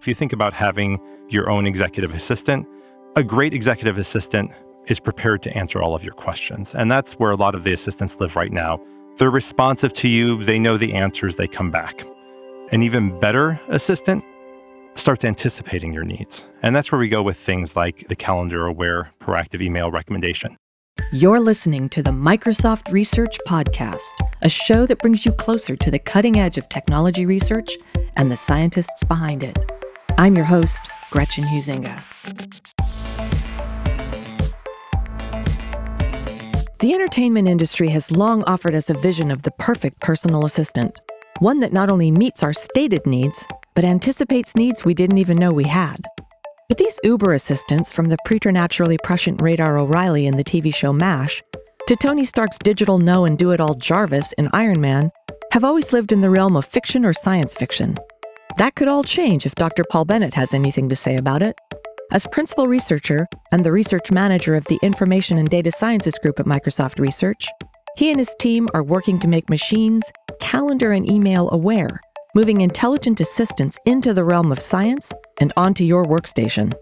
If you think about having your own executive assistant, a great executive assistant is prepared to answer all of your questions. And that's where a lot of the assistants live right now. They're responsive to you, they know the answers, they come back. An even better assistant starts anticipating your needs. And that's where we go with things like the calendar aware proactive email recommendation. You're listening to the Microsoft Research Podcast, a show that brings you closer to the cutting edge of technology research and the scientists behind it. I'm your host, Gretchen Huizinga. The entertainment industry has long offered us a vision of the perfect personal assistant, one that not only meets our stated needs, but anticipates needs we didn't even know we had. But these Uber assistants, from the preternaturally prescient Radar O'Reilly in the TV show MASH, to Tony Stark's digital know and do it all Jarvis in Iron Man, have always lived in the realm of fiction or science fiction. That could all change if Dr. Paul Bennett has anything to say about it. As principal researcher and the research manager of the Information and Data Sciences Group at Microsoft Research, he and his team are working to make machines calendar and email aware, moving intelligent assistants into the realm of science and onto your workstation.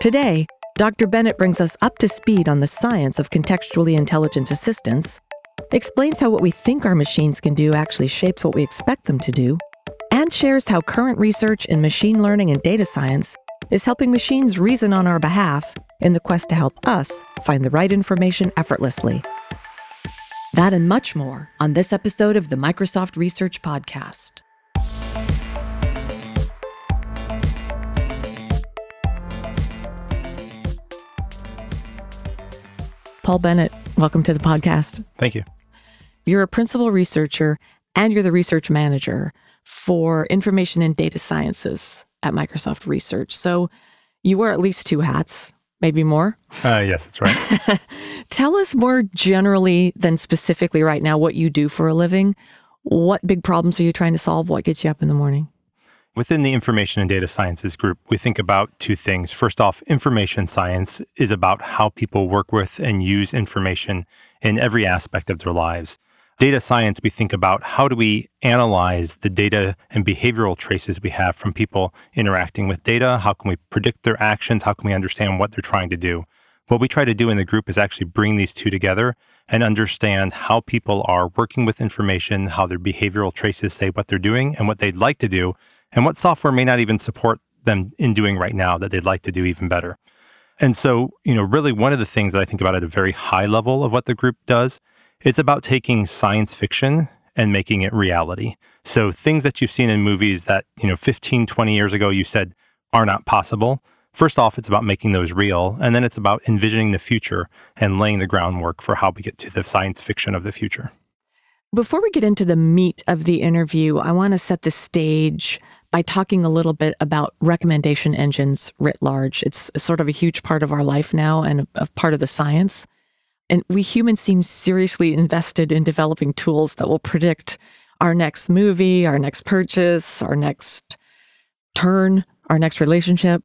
Today, Dr. Bennett brings us up to speed on the science of contextually intelligent assistants, explains how what we think our machines can do actually shapes what we expect them to do, shares how current research in machine learning and data science is helping machines reason on our behalf in the quest to help us find the right information effortlessly. That and much more on this episode of the Microsoft Research Podcast. Paul Bennett, welcome to the podcast. Thank you. You're a principal researcher and you're the research manager for information and data sciences at Microsoft Research. So you wear at least two hats, maybe more. Uh, yes, that's right. Tell us more generally than specifically right now what you do for a living. What big problems are you trying to solve? What gets you up in the morning? Within the Information and Data Sciences group, we think about two things. First off, information science is about how people work with and use information in every aspect of their lives. Data science, we think about how do we analyze the data and behavioral traces we have from people interacting with data? How can we predict their actions? How can we understand what they're trying to do? What we try to do in the group is actually bring these two together and understand how people are working with information, how their behavioral traces say what they're doing and what they'd like to do, and what software may not even support them in doing right now that they'd like to do even better. And so, you know, really one of the things that I think about at a very high level of what the group does, it's about taking science fiction and making it reality. So things that you've seen in movies that, you know, 15, 20 years ago you said are not possible. First off, it's about making those real, and then it's about envisioning the future and laying the groundwork for how we get to the science fiction of the future. Before we get into the meat of the interview, I want to set the stage by talking a little bit about recommendation engines writ large. It's sort of a huge part of our life now and a, part of the science. And we humans seem seriously invested in developing tools that will predict our next movie, our next purchase, our next turn, our next relationship.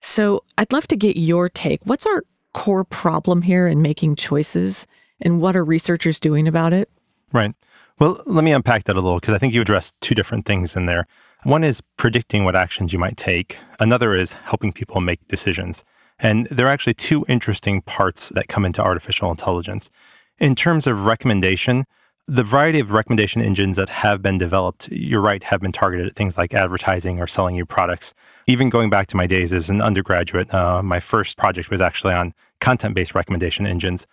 So I'd love to get your take. What's our core problem here in making choices and what are researchers doing about it? Right. Well, let me unpack that a little because I think you addressed two different things in there. One is predicting what actions you might take, another is helping people make decisions. And there are actually two interesting parts that come into artificial intelligence. In terms of recommendation, the variety of recommendation engines that have been developed, you're right, have been targeted at things like advertising or selling you products. Even going back to my days as an undergraduate, uh, my first project was actually on content based recommendation engines.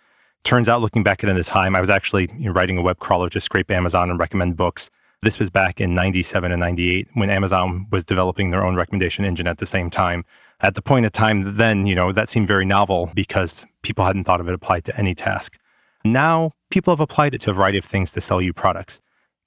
Turns out, looking back at the time, I was actually you know, writing a web crawler to scrape Amazon and recommend books. This was back in 97 and 98 when Amazon was developing their own recommendation engine at the same time. At the point of time then, you know, that seemed very novel because people hadn't thought of it applied to any task. Now, people have applied it to a variety of things to sell you products.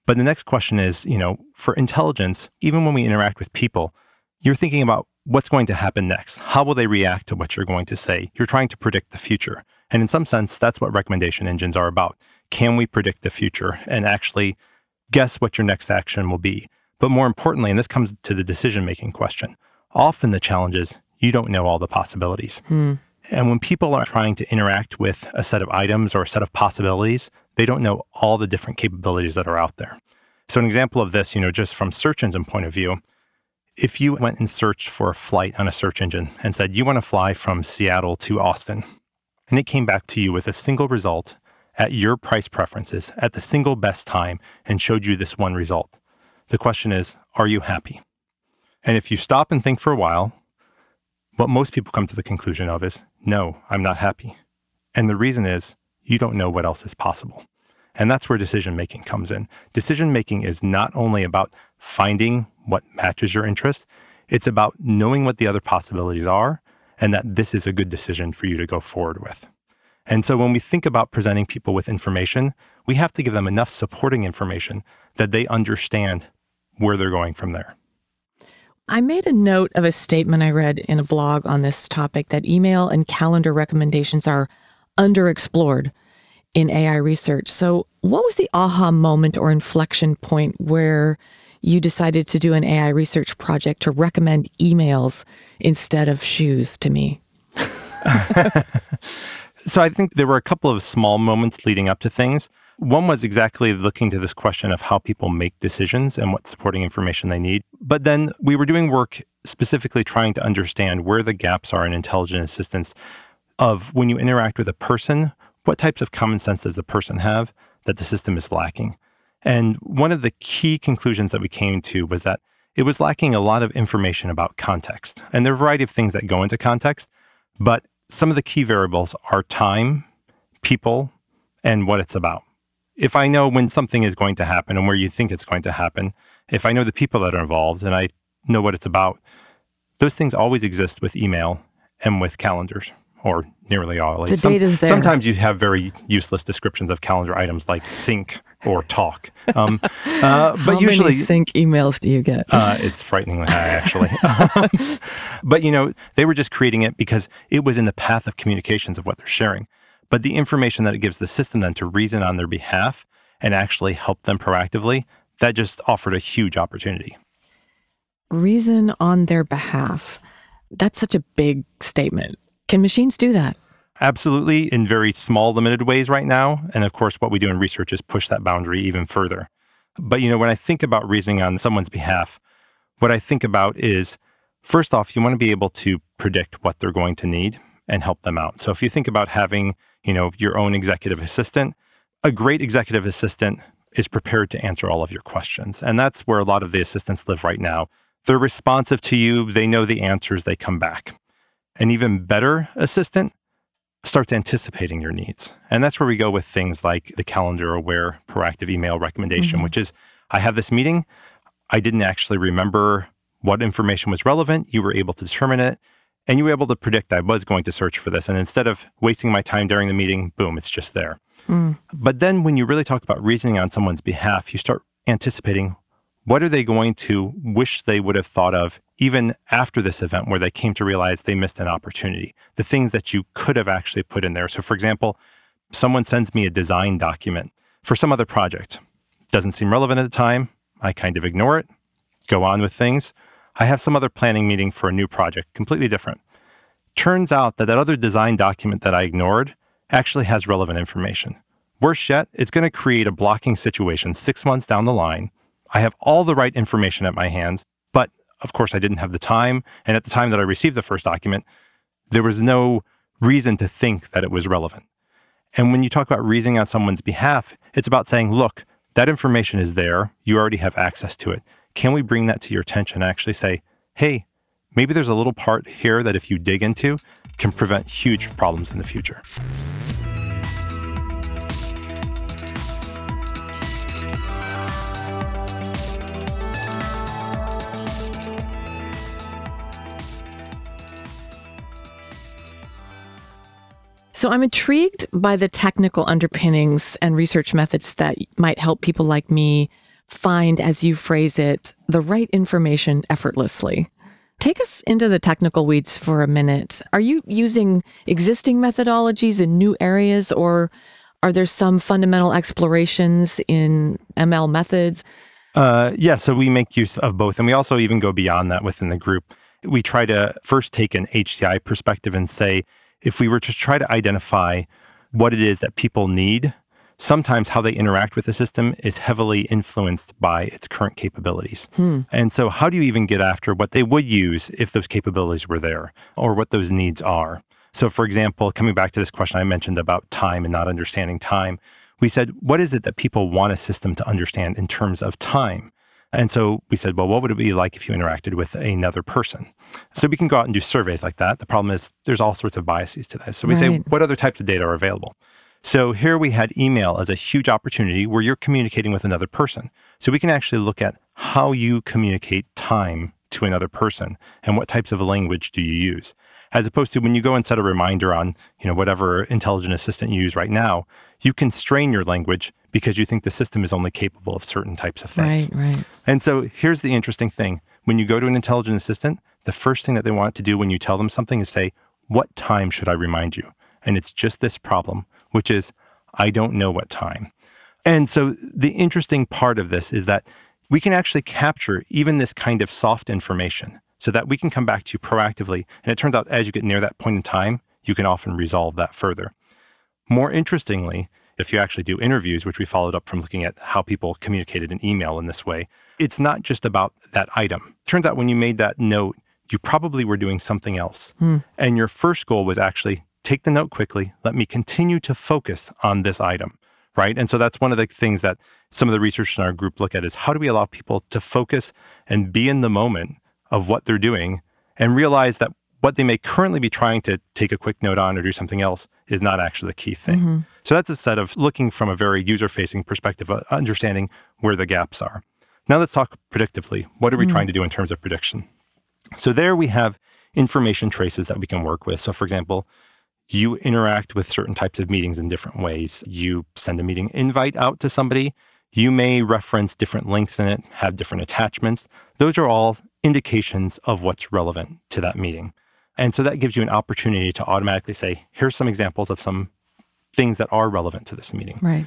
But the next question is, you know, for intelligence, even when we interact with people, you're thinking about what's going to happen next. How will they react to what you're going to say? You're trying to predict the future. And in some sense, that's what recommendation engines are about. Can we predict the future and actually guess what your next action will be. But more importantly, and this comes to the decision making question, often the challenge is you don't know all the possibilities. Hmm. And when people are trying to interact with a set of items or a set of possibilities, they don't know all the different capabilities that are out there. So, an example of this, you know, just from search engine point of view, if you went and searched for a flight on a search engine and said, you want to fly from Seattle to Austin, and it came back to you with a single result at your price preferences at the single best time and showed you this one result, the question is, are you happy? And if you stop and think for a while, what most people come to the conclusion of is, no, I'm not happy. And the reason is, you don't know what else is possible. And that's where decision making comes in. Decision making is not only about finding what matches your interest, it's about knowing what the other possibilities are and that this is a good decision for you to go forward with. And so when we think about presenting people with information, we have to give them enough supporting information that they understand where they're going from there. I made a note of a statement I read in a blog on this topic that email and calendar recommendations are underexplored in AI research. So, what was the aha moment or inflection point where you decided to do an AI research project to recommend emails instead of shoes to me? so, I think there were a couple of small moments leading up to things. One was exactly looking to this question of how people make decisions and what supporting information they need. But then we were doing work specifically trying to understand where the gaps are in intelligent assistance of when you interact with a person, what types of common sense does the person have that the system is lacking? And one of the key conclusions that we came to was that it was lacking a lot of information about context. And there are a variety of things that go into context, but some of the key variables are time, people, and what it's about if I know when something is going to happen and where you think it's going to happen, if I know the people that are involved and I know what it's about, those things always exist with email and with calendars, or nearly always. The Some, data's there. Sometimes you have very useless descriptions of calendar items like sync or talk. Um, uh, but How usually, many sync emails do you get? uh, it's frighteningly high, actually. but you know, they were just creating it because it was in the path of communications of what they're sharing. But the information that it gives the system then to reason on their behalf and actually help them proactively, that just offered a huge opportunity. Reason on their behalf. That's such a big statement. Can machines do that? Absolutely, in very small, limited ways right now. And of course, what we do in research is push that boundary even further. But you know, when I think about reasoning on someone's behalf, what I think about is first off, you want to be able to predict what they're going to need and help them out. So if you think about having you know, your own executive assistant. A great executive assistant is prepared to answer all of your questions. And that's where a lot of the assistants live right now. They're responsive to you, they know the answers, they come back. An even better assistant starts anticipating your needs. And that's where we go with things like the calendar aware proactive email recommendation, mm-hmm. which is I have this meeting. I didn't actually remember what information was relevant. You were able to determine it. And you were able to predict I was going to search for this. And instead of wasting my time during the meeting, boom, it's just there. Mm. But then when you really talk about reasoning on someone's behalf, you start anticipating what are they going to wish they would have thought of even after this event where they came to realize they missed an opportunity, the things that you could have actually put in there. So, for example, someone sends me a design document for some other project. Doesn't seem relevant at the time. I kind of ignore it, go on with things. I have some other planning meeting for a new project, completely different. Turns out that that other design document that I ignored actually has relevant information. Worse yet, it's going to create a blocking situation six months down the line. I have all the right information at my hands, but of course, I didn't have the time. And at the time that I received the first document, there was no reason to think that it was relevant. And when you talk about reasoning on someone's behalf, it's about saying, look, that information is there. You already have access to it. Can we bring that to your attention and actually say, hey, maybe there's a little part here that if you dig into can prevent huge problems in the future? So I'm intrigued by the technical underpinnings and research methods that might help people like me find, as you phrase it, the right information effortlessly. Take us into the technical weeds for a minute. Are you using existing methodologies in new areas, or are there some fundamental explorations in ML methods? Uh, yeah, so we make use of both. And we also even go beyond that within the group. We try to first take an HCI perspective and say, if we were to try to identify what it is that people need sometimes how they interact with the system is heavily influenced by its current capabilities. Hmm. And so, how do you even get after what they would use if those capabilities were there or what those needs are? So, for example, coming back to this question I mentioned about time and not understanding time, we said, what is it that people want a system to understand in terms of time? And so we said, well, what would it be like if you interacted with another person? So we can go out and do surveys like that. The problem is there's all sorts of biases to that. So we say, what other types of data are available? So here we had email as a huge opportunity where you're communicating with another person. So we can actually look at how you communicate time to another person and what types of language do you use. As opposed to when you go and set a reminder on, you know, whatever intelligent assistant you use right now, you constrain your language because you think the system is only capable of certain types of things. Right, right. And so here's the interesting thing. When you go to an intelligent assistant, the first thing that they want to do when you tell them something is say, What time should I remind you? And it's just this problem, which is, I don't know what time. And so the interesting part of this is that we can actually capture even this kind of soft information so that we can come back to you proactively. And it turns out as you get near that point in time, you can often resolve that further. More interestingly, if you actually do interviews, which we followed up from looking at how people communicated in email in this way, it's not just about that item. Turns out when you made that note, you probably were doing something else. Hmm. And your first goal was actually take the note quickly, let me continue to focus on this item, right? And so that's one of the things that some of the researchers in our group look at is how do we allow people to focus and be in the moment of what they're doing and realize that what they may currently be trying to take a quick note on or do something else is not actually the key thing. So that's a set of looking from a very user facing perspective, uh, understanding where the gaps are. Now let's talk predictively. What are we trying to do in terms of prediction? So there we have information traces that we can work with. So for example, you interact with certain types of meetings in different ways. You send a meeting invite out to somebody. You may reference different links in it, have different attachments. Those are all indications of what's relevant to that meeting. And so that gives you an opportunity to automatically say, here's some examples of some things that are relevant to this meeting. Right.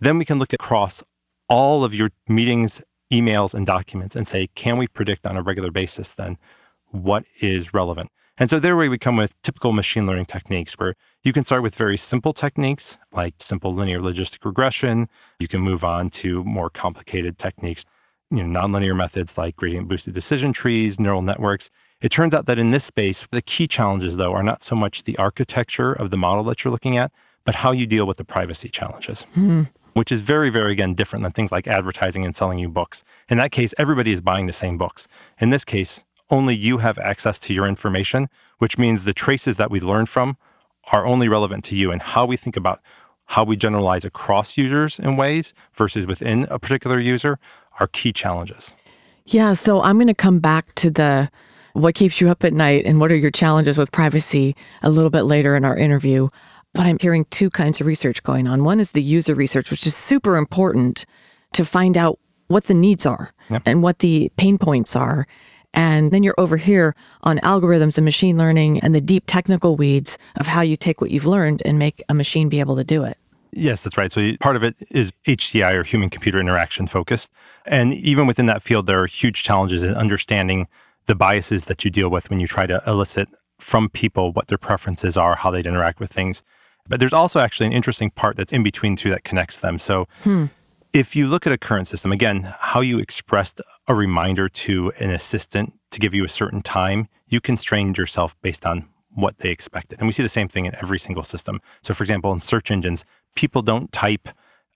Then we can look across all of your meetings, emails, and documents and say, can we predict on a regular basis then what is relevant? And so there we would come with typical machine learning techniques where you can start with very simple techniques like simple linear logistic regression. You can move on to more complicated techniques, you know, nonlinear methods like gradient boosted decision trees, neural networks. It turns out that in this space, the key challenges though are not so much the architecture of the model that you're looking at, but how you deal with the privacy challenges hmm. which is very, very, again, different than things like advertising and selling you books. In that case, everybody is buying the same books. In this case, only you have access to your information, which means the traces that we learn from are only relevant to you and how we think about how we generalize across users in ways versus within a particular user are key challenges. Yeah, so I'm going to come back to the what keeps you up at night and what are your challenges with privacy a little bit later in our interview. But I'm hearing two kinds of research going on. One is the user research, which is super important to find out what the needs are Yep. and what the pain points are. And then you're over here on algorithms and machine learning and the deep technical weeds of how you take what you've learned and make a machine be able to do it. Yes, that's right. So part of it is HCI or human computer interaction focused. And even within that field, there are huge challenges in understanding the biases that you deal with when you try to elicit from people what their preferences are, how they'd interact with things. But there's also actually an interesting part that's in between two that connects them. So hmm. If you look at a current system, again, how you expressed a reminder to an assistant to give you a certain time, you constrained yourself based on what they expected. And we see the same thing in every single system. So, for example, in search engines, people don't type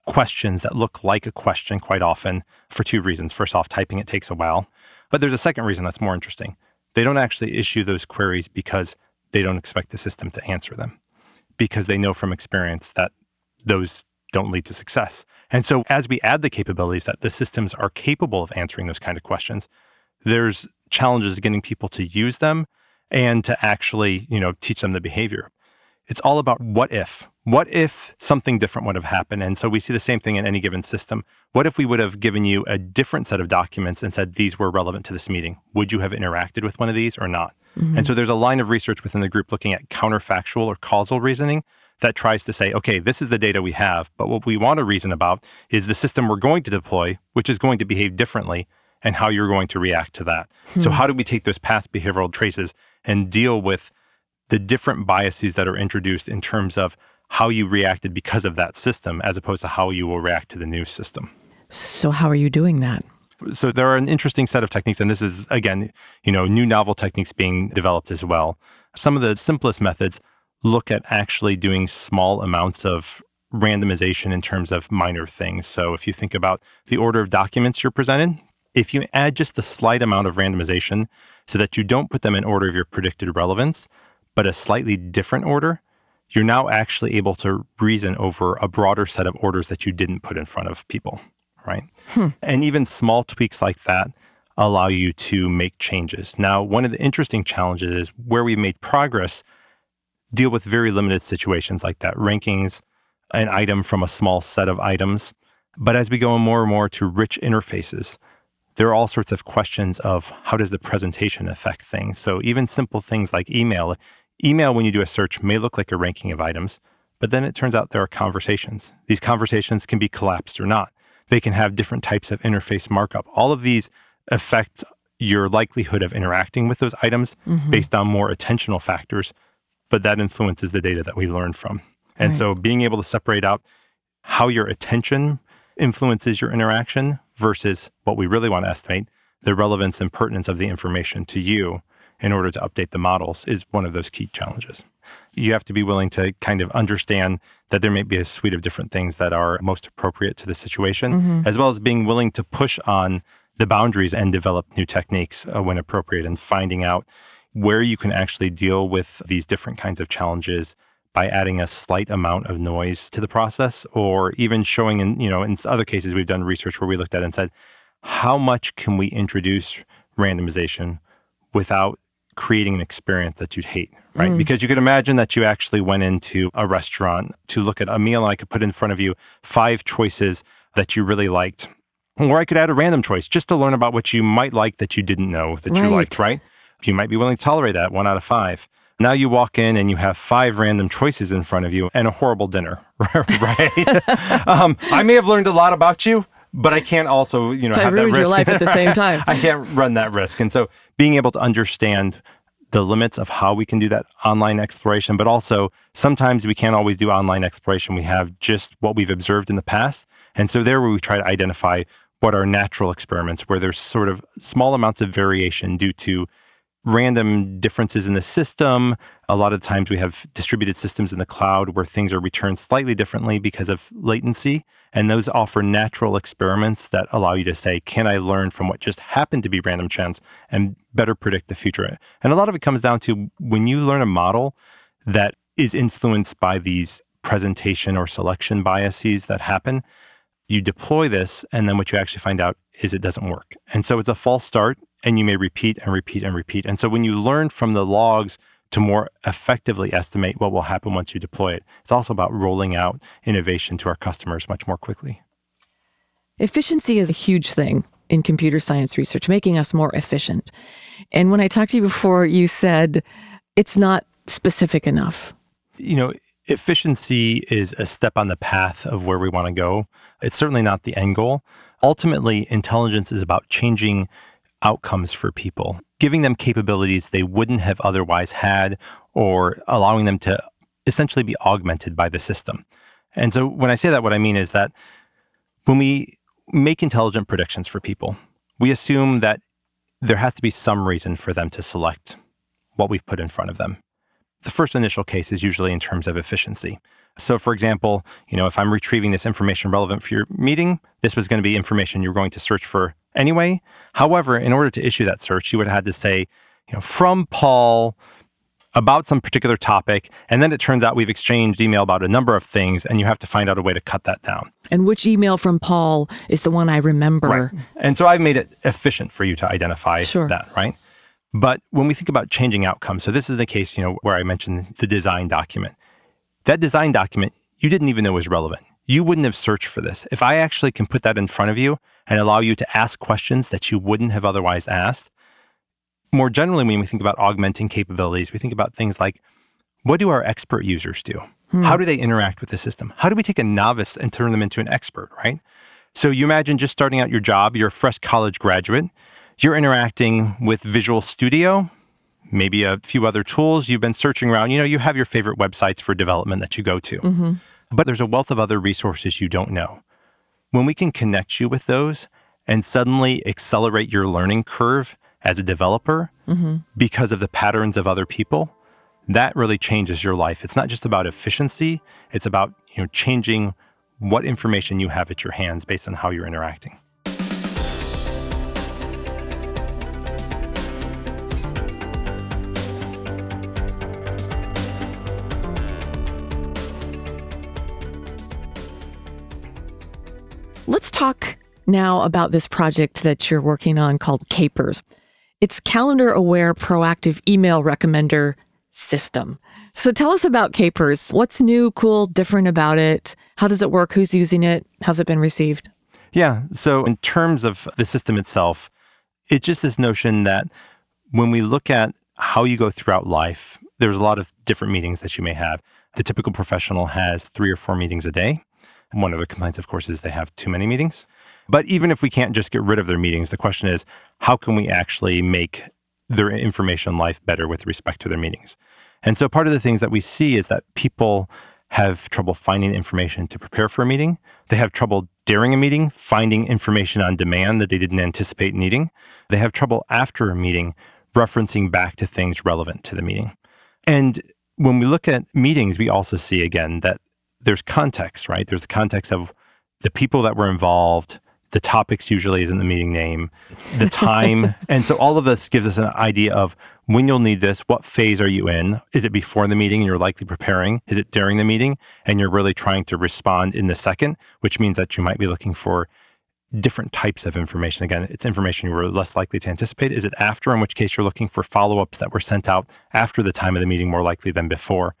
questions that look like a question quite often for two reasons. First off, typing it takes a while. But there's a second reason that's more interesting. They don't actually issue those queries because they don't expect the system to answer them, because they know from experience that those don't lead to success. And so as we add the capabilities that the systems are capable of answering those kind of questions, there's challenges getting people to use them and to actually, you know, teach them the behavior. It's all about what if. What if something different would have happened? And so we see the same thing in any given system. What if we would have given you a different set of documents and said these were relevant to this meeting? Would you have interacted with one of these or not? Mm-hmm. And so there's a line of research within the group looking at counterfactual or causal reasoning that tries to say, okay, this is the data we have, but what we want to reason about is the system we're going to deploy, which is going to behave differently, and how you're going to react to that. So, hmm. how do we take those past behavioral traces and deal with the different biases that are introduced in terms of how you reacted because of that system as opposed to how you will react to the new system. So, how are you doing that? So, there are an interesting set of techniques, and this is, again, you know, new novel techniques being developed as well. Some of the simplest methods look at actually doing small amounts of randomization in terms of minor things. So, if you think about the order of documents you're presented, if you add just the slight amount of randomization so that you don't put them in order of your predicted relevance, but a slightly different order, you're now actually able to reason over a broader set of orders that you didn't put in front of people, right? Hmm. And even small tweaks like that allow you to make changes. Now, one of the interesting challenges is where we've made progress deal with very limited situations like that, rankings an item from a small set of items. But as we go more and more to rich interfaces, there are all sorts of questions of how does the presentation affect things. So even simple things like email, Email, when you do a search, may look like a ranking of items, but then it turns out there are conversations. These conversations can be collapsed or not. They can have different types of interface markup. All of these affect your likelihood of interacting with those items mm-hmm. based on more attentional factors, but that influences the data that we learn from. And right. so being able to separate out how your attention influences your interaction versus what we really want to estimate, the relevance and pertinence of the information to you in order to update the models is one of those key challenges. You have to be willing to kind of understand that there may be a suite of different things that are most appropriate to the situation, mm-hmm. as well as being willing to push on the boundaries and develop new techniques uh, when appropriate and finding out where you can actually deal with these different kinds of challenges by adding a slight amount of noise to the process or even showing in you know in other cases we've done research where we looked at and said how much can we introduce randomization without creating an experience that you'd hate, right? Mm. Because you could imagine that you actually went into a restaurant to look at a meal and I could put in front of you five choices that you really liked. Or I could add a random choice just to learn about what you might like that you didn't know that right. you liked, right? You might be willing to tolerate that one out of five. Now you walk in and you have five random choices in front of you and a horrible dinner, right? um, I may have learned a lot about you, but I can't also, you know, have that risk. your life at the same time. I can't run that risk. And so being able to understand the limits of how we can do that online exploration, but also sometimes we can't always do online exploration. We have just what we've observed in the past. And so there we try to identify what are natural experiments where there's sort of small amounts of variation due to random differences in the system. A lot of times we have distributed systems in the cloud where things are returned slightly differently because of latency. And those offer natural experiments that allow you to say, can I learn from what just happened to be random chance and better predict the future? And a lot of it comes down to when you learn a model that is influenced by these presentation or selection biases that happen, you deploy this, and then what you actually find out is it doesn't work. And so it's a false start and you may repeat and repeat and repeat. And so when you learn from the logs to more effectively estimate what will happen once you deploy it, it's also about rolling out innovation to our customers much more quickly. Efficiency is a huge thing in computer science research, making us more efficient. And when I talked to you before, you said it's not specific enough. You know, efficiency is a step on the path of where we want to go. It's certainly not the end goal. Ultimately, intelligence is about changing outcomes for people, giving them capabilities they wouldn't have otherwise had, or allowing them to essentially be augmented by the system. And so when I say that, what I mean is that when we make intelligent predictions for people, we assume that there has to be some reason for them to select what we've put in front of them. The first initial case is usually in terms of efficiency. So, for example, you know, if I'm retrieving this information relevant for your meeting, this was going to be information you're going to search for anyway. However, in order to issue that search, you would have had to say, you know, from Paul about some particular topic. And then it turns out we've exchanged email about a number of things, and you have to find out a way to cut that down. And which email from Paul is the one I remember? Right. And so I've made it efficient for you to identify sure. that, right? But when we think about changing outcomes, so this is the case, you know, where I mentioned the design document. That design document, you didn't even know was relevant. You wouldn't have searched for this. If I actually can put that in front of you and allow you to ask questions that you wouldn't have otherwise asked, more generally, when we think about augmenting capabilities, we think about things like what do our expert users do? Hmm. How do they interact with the system? How do we take a novice and turn them into an expert, right? So you imagine just starting out your job, you're a fresh college graduate, you're interacting with Visual Studio, maybe a few other tools you've been searching around. You know, you have your favorite websites for development that you go to, mm-hmm. But there's a wealth of other resources you don't know. When we can connect you with those and suddenly accelerate your learning curve as a developer mm-hmm. because of the patterns of other people, that really changes your life. It's not just about efficiency, it's about, you know, changing what information you have at your hands based on how you're interacting. Let's talk now about this project that you're working on called Capers. It's calendar aware proactive email recommender system. So tell us about Capers. What's new, cool, different about it? How does it work? Who's using it? How's it been received? Yeah. So, in terms of the system itself, it's just this notion that when we look at how you go throughout life, there's a lot of different meetings that you may have. The typical professional has three or four meetings a day. One of the complaints, of course, is they have too many meetings. But even if we can't just get rid of their meetings, the question is how can we actually make their information life better with respect to their meetings? And so part of the things that we see is that people have trouble finding information to prepare for a meeting. They have trouble during a meeting finding information on demand that they didn't anticipate needing. They have trouble after a meeting referencing back to things relevant to the meeting. And when we look at meetings, we also see again that there's context, right? There's the context of the people that were involved, the topics usually is in the meeting name, the time. and so all of this gives us an idea of when you'll need this, what phase are you in? Is it before the meeting and you're likely preparing? Is it during the meeting and you're really trying to respond in the second, which means that you might be looking for different types of information. Again, it's information you were less likely to anticipate. Is it after, in which case you're looking for follow ups that were sent out after the time of the meeting more likely than before?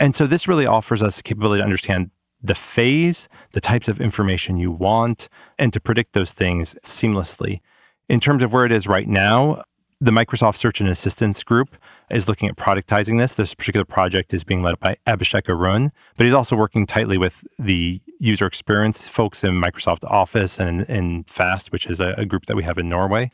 And so this really offers us the capability to understand the phase, the types of information you want, and to predict those things seamlessly. In terms of where it is right now, the Microsoft Search and Assistance group is looking at productizing this. This particular project is being led by Abhishek Arun, but he's also working tightly with the user experience folks in Microsoft Office and in FAST, which is a, a group that we have in Norway.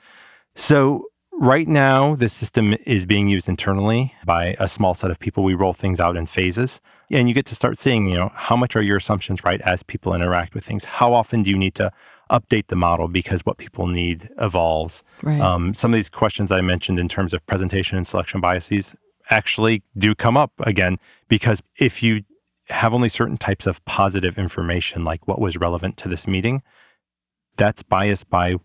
So Right now, the system is being used internally by a small set of people. We roll things out in phases. And you get to start seeing, you know, how much are your assumptions right as people interact with things? How often do you need to update the model because what people need evolves? Right. Um, some of these questions I mentioned in terms of presentation and selection biases actually do come up again because if you have only certain types of positive information, like what was relevant to this meeting, that's biased by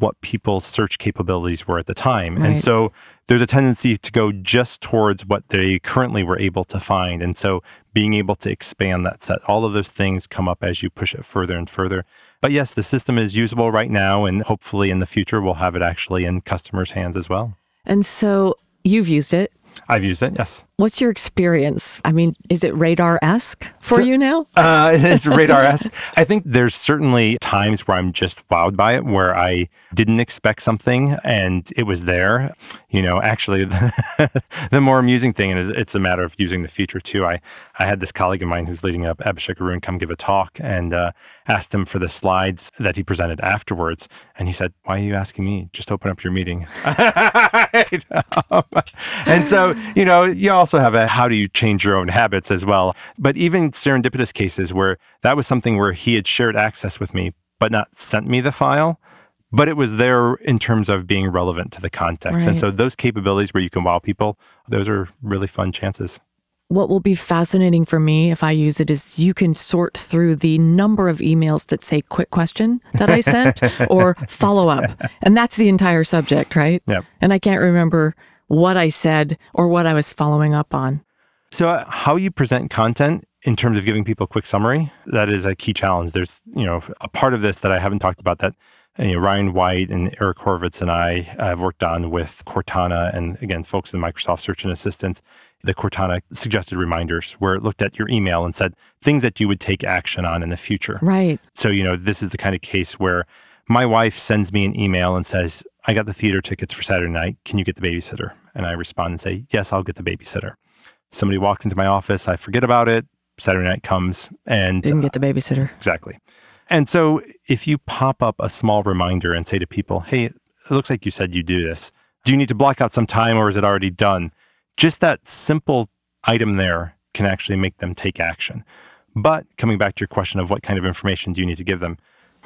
what people's search capabilities were at the time. Right. And so there's a tendency to go just towards what they currently were able to find. And so being able to expand that set, all of those things come up as you push it further and further. But yes, the system is usable right now, and hopefully in the future, we'll have it actually in customers' hands as well. And so you've used it. I've used it, yes. What's your experience? I mean, is it radar esque for so, you now? uh, it's radar esque. I think there's certainly times where I'm just wowed by it, where I didn't expect something and it was there. You know, actually, the more amusing thing, and it's a matter of using the feature too. I, I had this colleague of mine who's leading up Abhishek Arun come give a talk and uh, asked him for the slides that he presented afterwards. And he said, Why are you asking me? Just open up your meeting. and so, you know, you also have a how do you change your own habits as well. But even serendipitous cases where that was something where he had shared access with me, but not sent me the file, but it was there in terms of being relevant to the context. Right. And so those capabilities where you can wow people, those are really fun chances. What will be fascinating for me if I use it is you can sort through the number of emails that say quick question that I sent or follow up. And that's the entire subject, right? Yep. And I can't remember what I said or what I was following up on. So, uh, how you present content in terms of giving people a quick summary, that is a key challenge. There's, you know, a part of this that I haven't talked about that you know, Ryan White and Eric Horvitz and I have worked on with Cortana and again, folks in Microsoft Search and Assistance, the Cortana suggested reminders where it looked at your email and said things that you would take action on in the future. Right. So, you know, this is the kind of case where my wife sends me an email and says, I got the theater tickets for Saturday night. Can you get the babysitter? And I respond and say, Yes, I'll get the babysitter. Somebody walks into my office, I forget about it. Saturday night comes and didn't get the babysitter. Exactly. And so if you pop up a small reminder and say to people, Hey, it looks like you said you do this. Do you need to block out some time or is it already done? Just that simple item there can actually make them take action. But coming back to your question of what kind of information do you need to give them,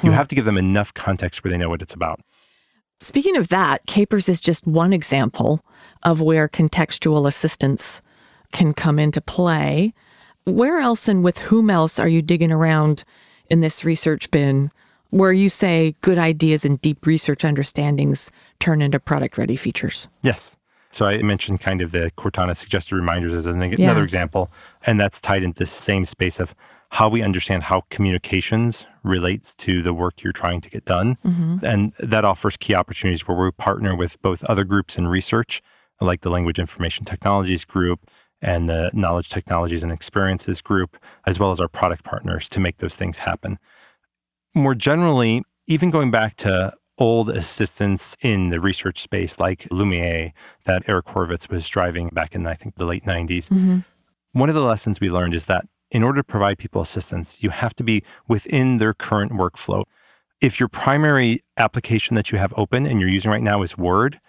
you hmm. have to give them enough context where they know what it's about. Speaking of that, Capers is just one example of where contextual assistance can come into play. Where else and with whom else are you digging around in this research bin where you say good ideas and deep research understandings turn into product ready features? Yes. So I mentioned kind of the Cortana suggested reminders as another yeah. example, and that's tied into the same space of how we understand how communications relates to the work you're trying to get done. Mm-hmm. And that offers key opportunities where we partner with both other groups in research, like the Language Information Technologies group and the Knowledge Technologies and Experiences group, as well as our product partners to make those things happen. More generally, even going back to old assistants in the research space like Lumiere that Eric Horvitz was driving back in, I think, the late 90s. Mm-hmm. One of the lessons we learned is that in order to provide people assistance, you have to be within their current workflow. If your primary application that you have open and you're using right now is Word,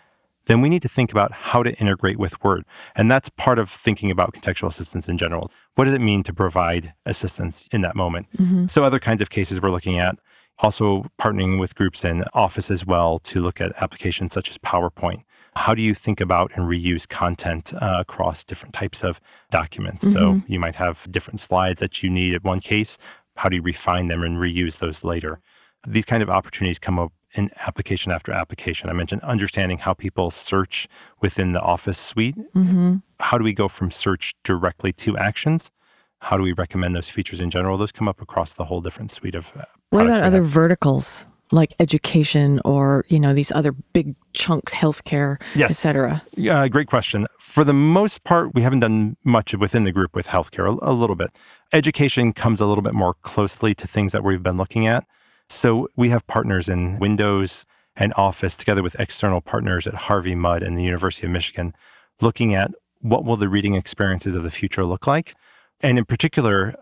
then we need to think about how to integrate with Word. And that's part of thinking about contextual assistance in general. What does it mean to provide assistance in that moment? Mm-hmm. So, other kinds of cases we're looking at also partnering with groups in Office as well to look at applications such as PowerPoint. How do you think about and reuse content uh, across different types of documents? Mm-hmm. So you might have different slides that you need at one case. How do you refine them and reuse those later? These kind of opportunities come up in application after application. I mentioned understanding how people search within the Office suite. Mm-hmm. How do we go from search directly to actions? How do we recommend those features in general? Those come up across the whole different suite of uh, what about other verticals like education or you know these other big chunks, healthcare, yes. etc.? Yeah, great question. For the most part, we haven't done much within the group with healthcare. A, a little bit. Education comes a little bit more closely to things that we've been looking at. So we have partners in Windows and Office together with external partners at Harvey Mudd and the University of Michigan, looking at what will the reading experiences of the future look like, and in particular,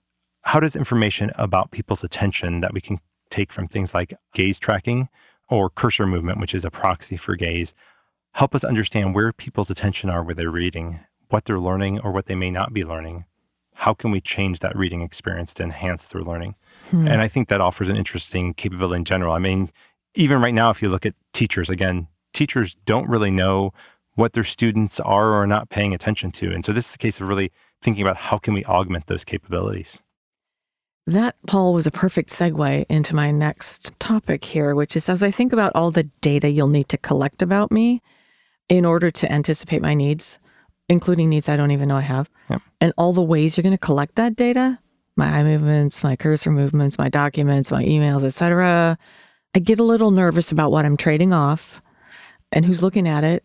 how does information about people's attention that we can take from things like gaze tracking or cursor movement, which is a proxy for gaze, help us understand where people's attention are with their reading, what they're learning or what they may not be learning? How can we change that reading experience to enhance their learning? Hmm. And I think that offers an interesting capability in general. I mean, even right now, if you look at teachers, again, teachers don't really know what their students are or are not paying attention to. And so this is the case of really thinking about how can we augment those capabilities. That, Paul, was a perfect segue into my next topic here, which is as I think about all the data you'll need to collect about me in order to anticipate my needs, including needs I don't even know I have, yep. and all the ways you're going to collect that data my eye movements, my cursor movements, my documents, my emails, etc. I get a little nervous about what I'm trading off and who's looking at it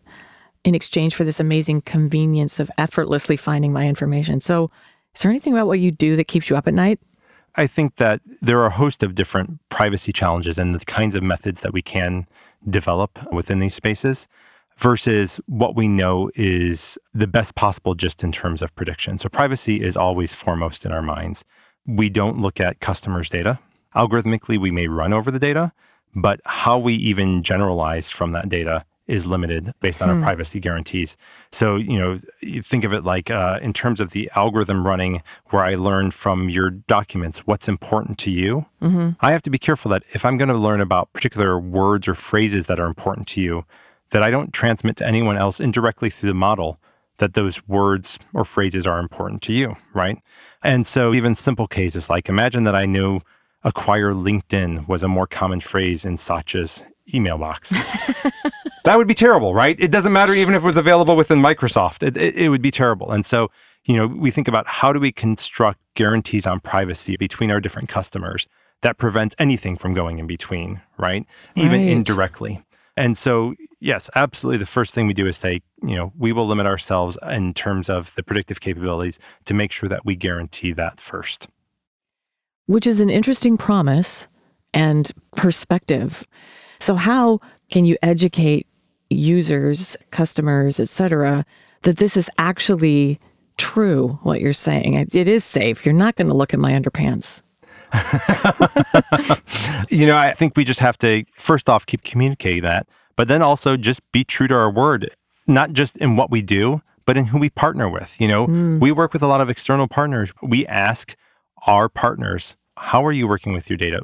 in exchange for this amazing convenience of effortlessly finding my information. So, is there anything about what you do that keeps you up at night? I think that there are a host of different privacy challenges and the kinds of methods that we can develop within these spaces versus what we know is the best possible just in terms of prediction. So privacy is always foremost in our minds. We don't look at customers' data. Algorithmically, we may run over the data, but how we even generalize from that data is limited based on hmm. our privacy guarantees. So, you know, you think of it like uh, in terms of the algorithm running where I learn from your documents what's important to you. Mm-hmm. I have to be careful that if I'm going to learn about particular words or phrases that are important to you, that I don't transmit to anyone else indirectly through the model that those words or phrases are important to you, right? And so, even simple cases like imagine that I knew acquire LinkedIn was a more common phrase in Satya's email box. that would be terrible, right? It doesn't matter even if it was available within Microsoft, it, it, it, would be terrible. And so, you know, we think about how do we construct guarantees on privacy between our different customers that prevents anything from going in between, right? Even right. indirectly. And so, yes, absolutely. The first thing we do is say, you know, we will limit ourselves in terms of the predictive capabilities to make sure that we guarantee that first. Which is an interesting promise and perspective. So, how can you educate users, customers, etc., that this is actually true, what you're saying? It is safe. You're not going to look at my underpants. you know, I think we just have to, first off, keep communicating that. but then also just be true to our word, not just in what we do, but in who we partner with. You know, mm. we work with a lot of external partners. We ask our partners, how are you working with your data?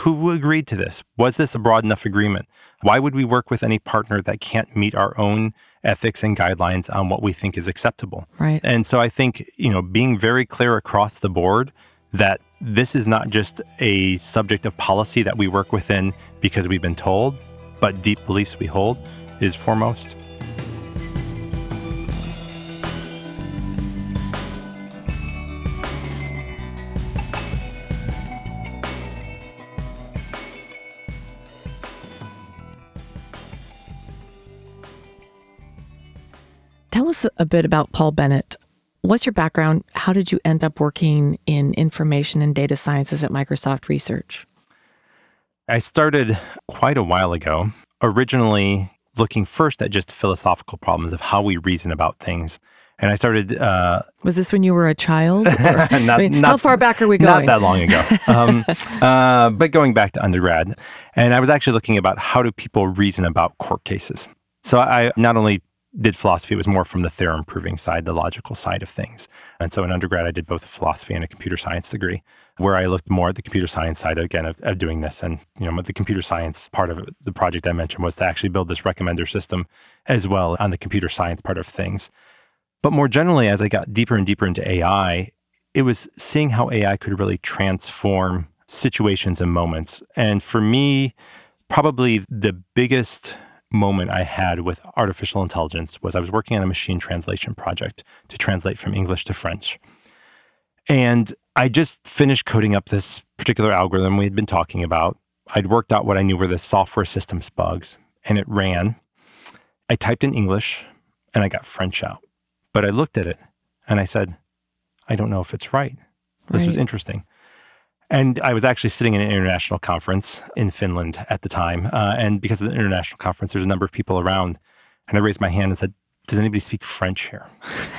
Who agreed to this? Was this a broad enough agreement? Why would we work with any partner that can't meet our own ethics and guidelines on what we think is acceptable? Right. And so I think, you know, being very clear across the board that this is not just a subject of policy that we work within because we've been told, but deep beliefs we hold is foremost. Tell us a bit about Paul Bennett. What's your background? How did you end up working in information and data sciences at Microsoft Research? I started quite a while ago, originally looking first at just philosophical problems of how we reason about things. And I started. Uh, was this when you were a child? not, I mean, not, how far back are we going? Not that long ago. um, uh, but going back to undergrad. And I was actually looking about how do people reason about court cases. So I not only did philosophy, it was more from the theorem proving side, the logical side of things. And so in undergrad, I did both a philosophy and a computer science degree, where I looked more at the computer science side again of, of doing this. And you know, the computer science part of the project I mentioned was to actually build this recommender system as well on the computer science part of things. But more generally, as I got deeper and deeper into AI, it was seeing how AI could really transform situations and moments. And for me, probably the biggest moment I had with artificial intelligence was I was working on a machine translation project to translate from English to French. And I just finished coding up this particular algorithm we had been talking about. I'd worked out what I knew were the software systems bugs, and it ran. I typed in English and I got French out. But I looked at it and I said, I don't know if it's right. This right. was interesting. And I was actually sitting in an international conference in Finland at the time. Uh, and because of the international conference, there's a number of people around. And I raised my hand and said, Does anybody speak French here?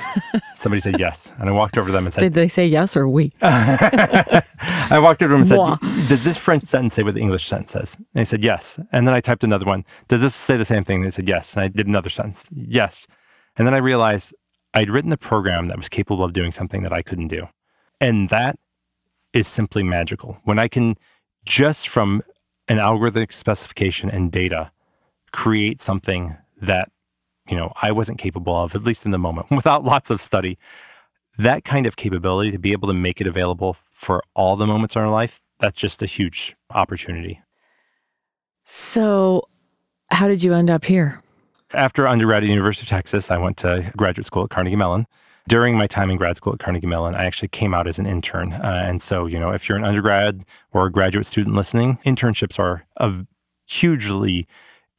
Somebody said yes. And I walked over to them and said, Did they say yes or we? I walked over to them and said, Does this French sentence say what the English sentence says? And they said yes. And then I typed another one. Does this say the same thing? And they said yes. And I did another sentence. Yes. And then I realized I'd written a program that was capable of doing something that I couldn't do. And that is simply magical. When I can just from an algorithmic specification and data create something that you know I wasn't capable of at least in the moment without lots of study that kind of capability to be able to make it available for all the moments in our life that's just a huge opportunity. So how did you end up here? After undergrad at the University of Texas, I went to graduate school at Carnegie Mellon during my time in grad school at Carnegie Mellon, I actually came out as an intern. Uh, and so, you know, if you're an undergrad or a graduate student listening, internships are a hugely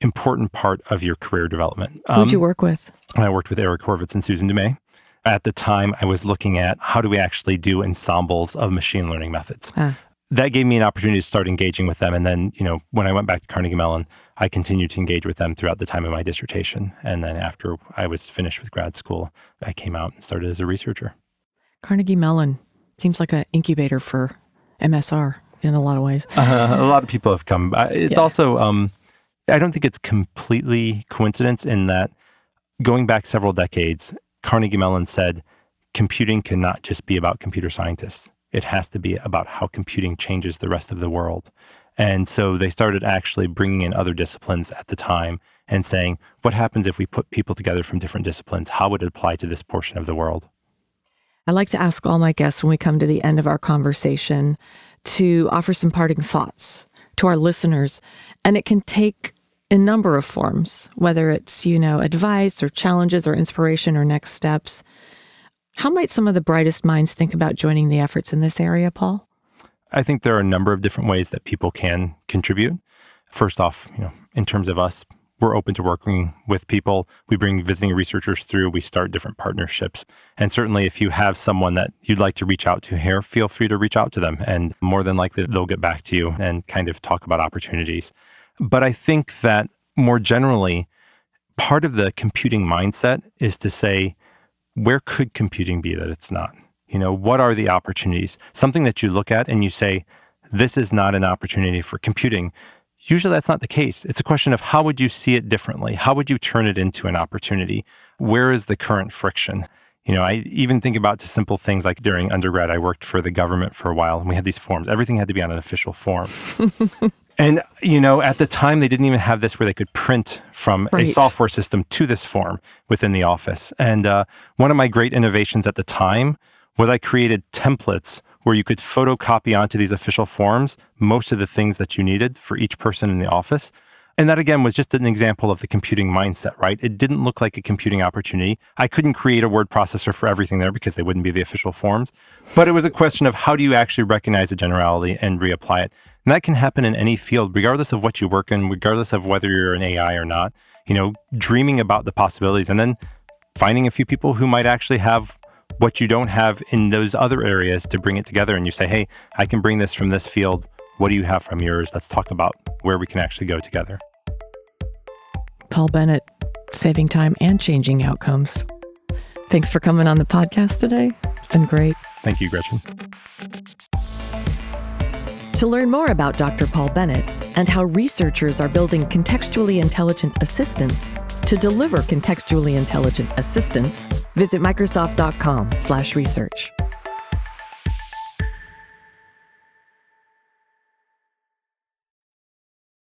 important part of your career development. Um, Who'd you work with? I worked with Eric Horvitz and Susan Dumais. At the time, I was looking at how do we actually do ensembles of machine learning methods. Ah that gave me an opportunity to start engaging with them. And then, you know, when I went back to Carnegie Mellon, I continued to engage with them throughout the time of my dissertation. And then after I was finished with grad school, I came out and started as a researcher. Carnegie Mellon seems like an incubator for MSR in a lot of ways. Uh, a lot of people have come. It's yeah. also, um, I don't think it's completely coincidence in that going back several decades, Carnegie Mellon said computing cannot just be about computer scientists it has to be about how computing changes the rest of the world. And so they started actually bringing in other disciplines at the time and saying, what happens if we put people together from different disciplines? How would it apply to this portion of the world? I like to ask all my guests when we come to the end of our conversation to offer some parting thoughts to our listeners. And it can take a number of forms, whether it's, you know, advice or challenges or inspiration or next steps. How might some of the brightest minds think about joining the efforts in this area, Paul? I think there are a number of different ways that people can contribute. First off, you know, in terms of us, we're open to working with people. We bring visiting researchers through. We start different partnerships. And certainly, if you have someone that you'd like to reach out to here, feel free to reach out to them. And more than likely, they'll get back to you and kind of talk about opportunities. But I think that more generally, part of the computing mindset is to say, where could computing be that it's not? You know, what are the opportunities? Something that you look at and you say, this is not an opportunity for computing. Usually that's not the case. It's a question of how would you see it differently? How would you turn it into an opportunity? Where is the current friction? You know, I even think about to simple things like during undergrad, I worked for the government for a while and we had these forms. Everything had to be on an official form. and, you know, at the time, they didn't even have this where they could print from Right. a software system to this form within the office. And uh, one of my great innovations at the time was I created templates where you could photocopy onto these official forms most of the things that you needed for each person in the office. And that again was just an example of the computing mindset, right? It didn't look like a computing opportunity. I couldn't create a word processor for everything there because they wouldn't be the official forms. But it was a question of how do you actually recognize a generality and reapply it? And that can happen in any field, regardless of what you work in, regardless of whether you're an AI or not. You know, dreaming about the possibilities and then finding a few people who might actually have what you don't have in those other areas to bring it together. And you say, hey, I can bring this from this field. What do you have from yours? Let's talk about where we can actually go together. Paul Bennett, saving time and changing outcomes. Thanks for coming on the podcast today. It's been great. Thank you, Gretchen. To learn more about Dr. Paul Bennett and how researchers are building contextually intelligent assistants to deliver contextually intelligent assistance, visit microsoft.com/research.